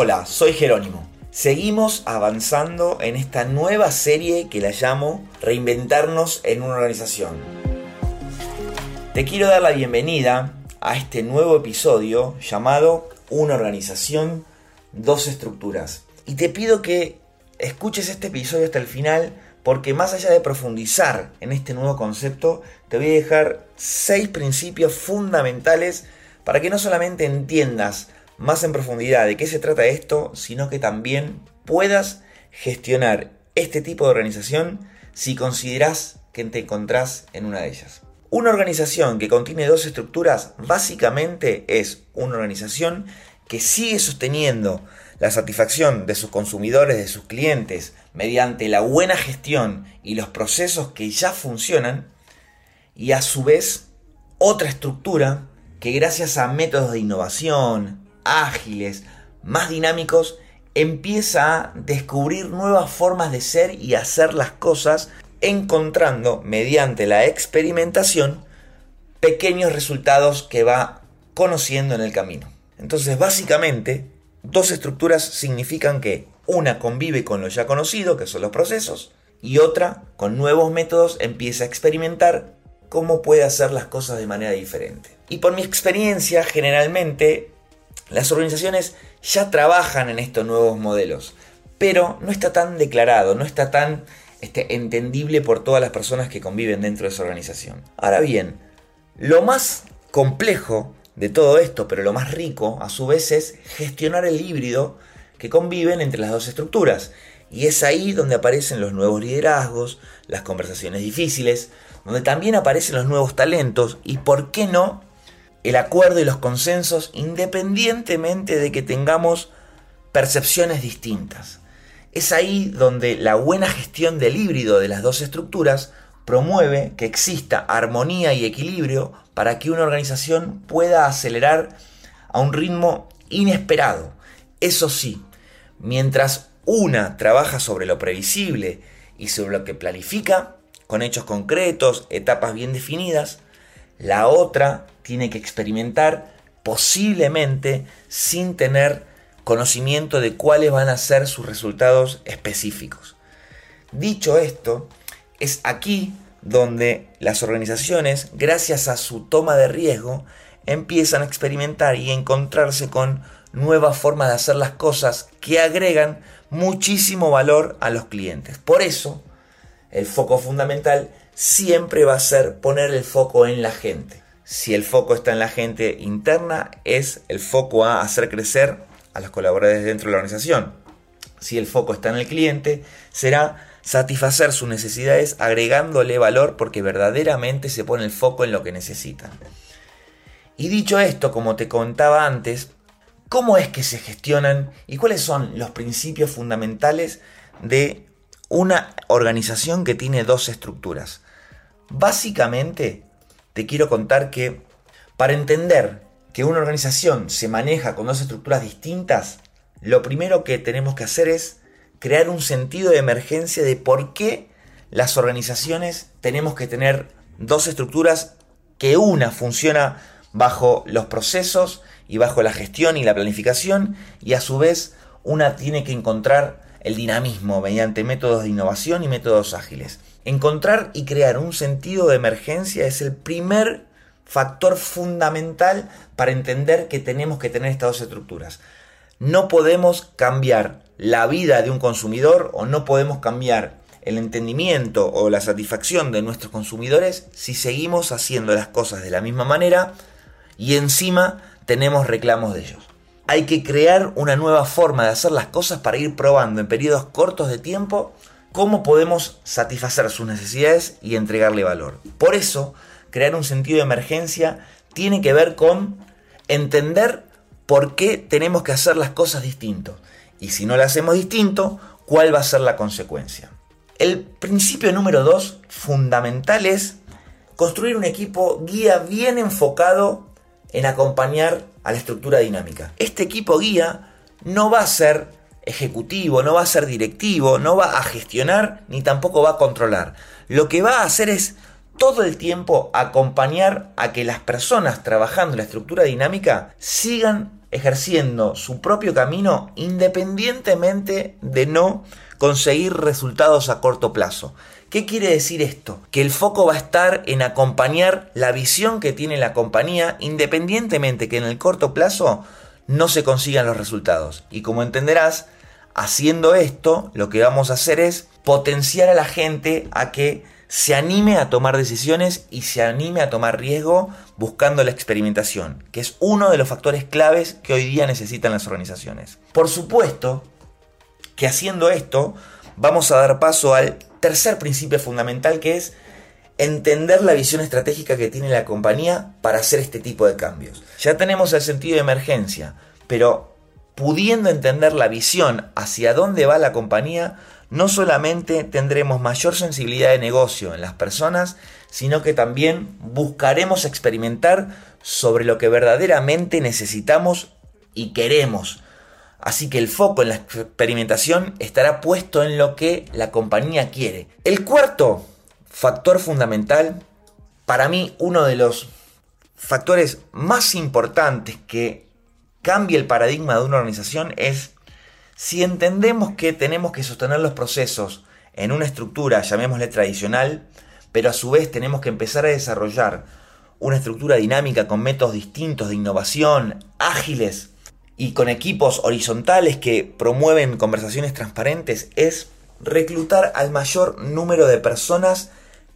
Hola, soy Jerónimo. Seguimos avanzando en esta nueva serie que la llamo Reinventarnos en una organización. Te quiero dar la bienvenida a este nuevo episodio llamado Una organización, dos estructuras. Y te pido que escuches este episodio hasta el final porque más allá de profundizar en este nuevo concepto, te voy a dejar seis principios fundamentales para que no solamente entiendas más en profundidad de qué se trata esto, sino que también puedas gestionar este tipo de organización si consideras que te encontrás en una de ellas. Una organización que contiene dos estructuras básicamente es una organización que sigue sosteniendo la satisfacción de sus consumidores, de sus clientes, mediante la buena gestión y los procesos que ya funcionan, y a su vez otra estructura que gracias a métodos de innovación, ágiles, más dinámicos, empieza a descubrir nuevas formas de ser y hacer las cosas, encontrando mediante la experimentación pequeños resultados que va conociendo en el camino. Entonces, básicamente, dos estructuras significan que una convive con lo ya conocido, que son los procesos, y otra, con nuevos métodos, empieza a experimentar cómo puede hacer las cosas de manera diferente. Y por mi experiencia, generalmente las organizaciones ya trabajan en estos nuevos modelos, pero no está tan declarado, no está tan este, entendible por todas las personas que conviven dentro de esa organización. Ahora bien, lo más complejo de todo esto, pero lo más rico a su vez es gestionar el híbrido que conviven entre las dos estructuras. Y es ahí donde aparecen los nuevos liderazgos, las conversaciones difíciles, donde también aparecen los nuevos talentos y, ¿por qué no?, el acuerdo y los consensos independientemente de que tengamos percepciones distintas. Es ahí donde la buena gestión del híbrido de las dos estructuras promueve que exista armonía y equilibrio para que una organización pueda acelerar a un ritmo inesperado. Eso sí, mientras una trabaja sobre lo previsible y sobre lo que planifica, con hechos concretos, etapas bien definidas, la otra tiene que experimentar posiblemente sin tener conocimiento de cuáles van a ser sus resultados específicos. Dicho esto, es aquí donde las organizaciones, gracias a su toma de riesgo, empiezan a experimentar y encontrarse con nuevas formas de hacer las cosas que agregan muchísimo valor a los clientes. Por eso, el foco fundamental siempre va a ser poner el foco en la gente. Si el foco está en la gente interna, es el foco a hacer crecer a los colaboradores dentro de la organización. Si el foco está en el cliente, será satisfacer sus necesidades agregándole valor porque verdaderamente se pone el foco en lo que necesitan. Y dicho esto, como te contaba antes, ¿cómo es que se gestionan y cuáles son los principios fundamentales de una organización que tiene dos estructuras? Básicamente, te quiero contar que para entender que una organización se maneja con dos estructuras distintas, lo primero que tenemos que hacer es crear un sentido de emergencia de por qué las organizaciones tenemos que tener dos estructuras que una funciona bajo los procesos y bajo la gestión y la planificación y a su vez una tiene que encontrar el dinamismo mediante métodos de innovación y métodos ágiles. Encontrar y crear un sentido de emergencia es el primer factor fundamental para entender que tenemos que tener estas dos estructuras. No podemos cambiar la vida de un consumidor o no podemos cambiar el entendimiento o la satisfacción de nuestros consumidores si seguimos haciendo las cosas de la misma manera y encima tenemos reclamos de ellos. Hay que crear una nueva forma de hacer las cosas para ir probando en periodos cortos de tiempo cómo podemos satisfacer sus necesidades y entregarle valor. Por eso, crear un sentido de emergencia tiene que ver con entender por qué tenemos que hacer las cosas distintos. Y si no las hacemos distinto, ¿cuál va a ser la consecuencia? El principio número dos, fundamental, es construir un equipo guía bien enfocado en acompañar a la estructura dinámica. Este equipo guía no va a ser ejecutivo, no va a ser directivo, no va a gestionar ni tampoco va a controlar. Lo que va a hacer es todo el tiempo acompañar a que las personas trabajando en la estructura dinámica sigan ejerciendo su propio camino independientemente de no conseguir resultados a corto plazo. ¿Qué quiere decir esto? Que el foco va a estar en acompañar la visión que tiene la compañía independientemente que en el corto plazo no se consigan los resultados. Y como entenderás, haciendo esto, lo que vamos a hacer es potenciar a la gente a que se anime a tomar decisiones y se anime a tomar riesgo buscando la experimentación, que es uno de los factores claves que hoy día necesitan las organizaciones. Por supuesto que haciendo esto vamos a dar paso al tercer principio fundamental que es entender la visión estratégica que tiene la compañía para hacer este tipo de cambios. Ya tenemos el sentido de emergencia, pero pudiendo entender la visión hacia dónde va la compañía, no solamente tendremos mayor sensibilidad de negocio en las personas, sino que también buscaremos experimentar sobre lo que verdaderamente necesitamos y queremos. Así que el foco en la experimentación estará puesto en lo que la compañía quiere. El cuarto factor fundamental, para mí uno de los factores más importantes que cambia el paradigma de una organización es si entendemos que tenemos que sostener los procesos en una estructura, llamémosle tradicional, pero a su vez tenemos que empezar a desarrollar una estructura dinámica con métodos distintos de innovación, ágiles y con equipos horizontales que promueven conversaciones transparentes, es reclutar al mayor número de personas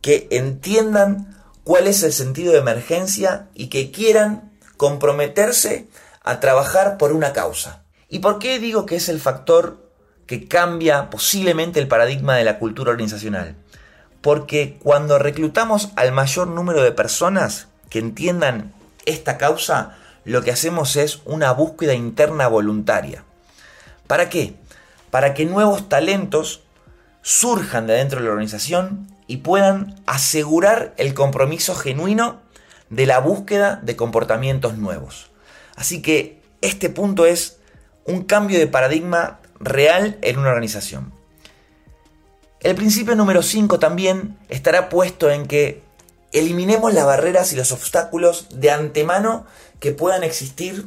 que entiendan cuál es el sentido de emergencia y que quieran comprometerse a trabajar por una causa. ¿Y por qué digo que es el factor que cambia posiblemente el paradigma de la cultura organizacional? Porque cuando reclutamos al mayor número de personas que entiendan esta causa, lo que hacemos es una búsqueda interna voluntaria. ¿Para qué? Para que nuevos talentos surjan de dentro de la organización y puedan asegurar el compromiso genuino de la búsqueda de comportamientos nuevos. Así que este punto es un cambio de paradigma real en una organización. El principio número 5 también estará puesto en que eliminemos las barreras y los obstáculos de antemano que puedan existir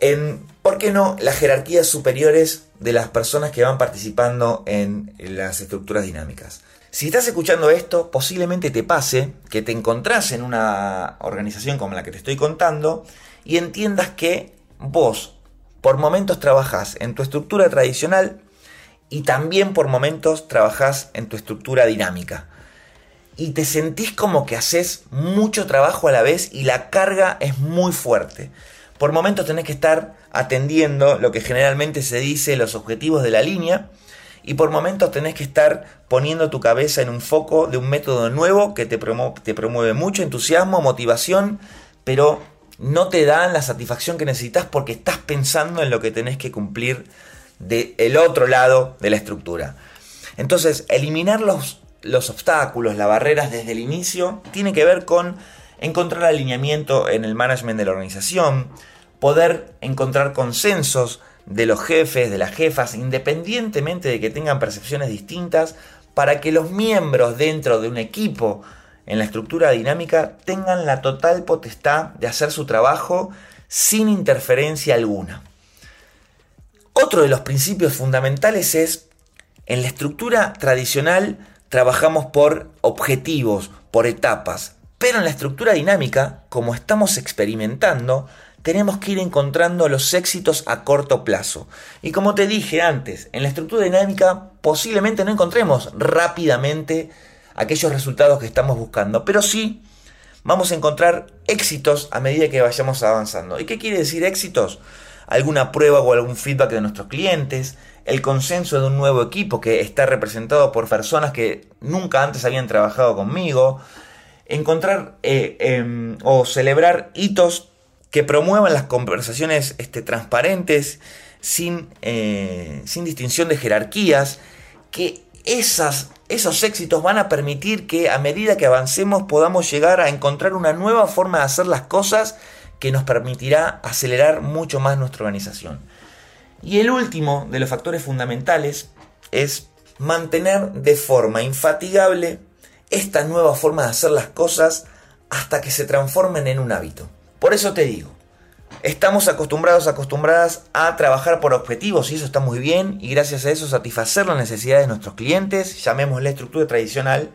en, ¿por qué no?, las jerarquías superiores de las personas que van participando en las estructuras dinámicas. Si estás escuchando esto, posiblemente te pase que te encontrás en una organización como la que te estoy contando y entiendas que vos por momentos trabajás en tu estructura tradicional y también por momentos trabajás en tu estructura dinámica. Y te sentís como que haces mucho trabajo a la vez y la carga es muy fuerte. Por momentos tenés que estar atendiendo lo que generalmente se dice los objetivos de la línea y por momentos tenés que estar poniendo tu cabeza en un foco de un método nuevo que te, te promueve mucho entusiasmo, motivación, pero no te dan la satisfacción que necesitas porque estás pensando en lo que tenés que cumplir del otro lado de la estructura. Entonces, eliminar los, los obstáculos, las barreras desde el inicio, tiene que ver con encontrar alineamiento en el management de la organización, poder encontrar consensos de los jefes, de las jefas, independientemente de que tengan percepciones distintas, para que los miembros dentro de un equipo en la estructura dinámica tengan la total potestad de hacer su trabajo sin interferencia alguna. Otro de los principios fundamentales es, en la estructura tradicional trabajamos por objetivos, por etapas, pero en la estructura dinámica, como estamos experimentando, tenemos que ir encontrando los éxitos a corto plazo. Y como te dije antes, en la estructura dinámica posiblemente no encontremos rápidamente aquellos resultados que estamos buscando, pero sí vamos a encontrar éxitos a medida que vayamos avanzando. ¿Y qué quiere decir éxitos? Alguna prueba o algún feedback de nuestros clientes, el consenso de un nuevo equipo que está representado por personas que nunca antes habían trabajado conmigo, encontrar eh, em, o celebrar hitos que promuevan las conversaciones este, transparentes, sin, eh, sin distinción de jerarquías, que esas esos éxitos van a permitir que a medida que avancemos podamos llegar a encontrar una nueva forma de hacer las cosas que nos permitirá acelerar mucho más nuestra organización. Y el último de los factores fundamentales es mantener de forma infatigable esta nueva forma de hacer las cosas hasta que se transformen en un hábito. Por eso te digo, Estamos acostumbrados, acostumbradas a trabajar por objetivos y eso está muy bien y gracias a eso satisfacer las necesidades de nuestros clientes, llamémosle estructura tradicional,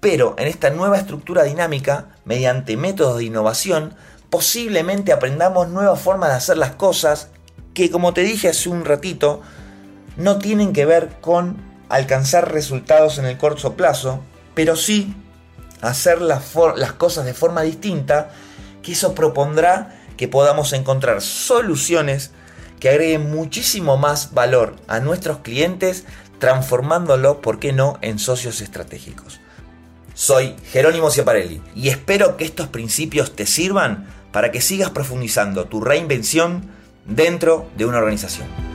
pero en esta nueva estructura dinámica, mediante métodos de innovación, posiblemente aprendamos nuevas formas de hacer las cosas que, como te dije hace un ratito, no tienen que ver con alcanzar resultados en el corto plazo, pero sí hacer las, las cosas de forma distinta, que eso propondrá que podamos encontrar soluciones que agreguen muchísimo más valor a nuestros clientes, transformándolo, ¿por qué no?, en socios estratégicos. Soy Jerónimo Ciaparelli y espero que estos principios te sirvan para que sigas profundizando tu reinvención dentro de una organización.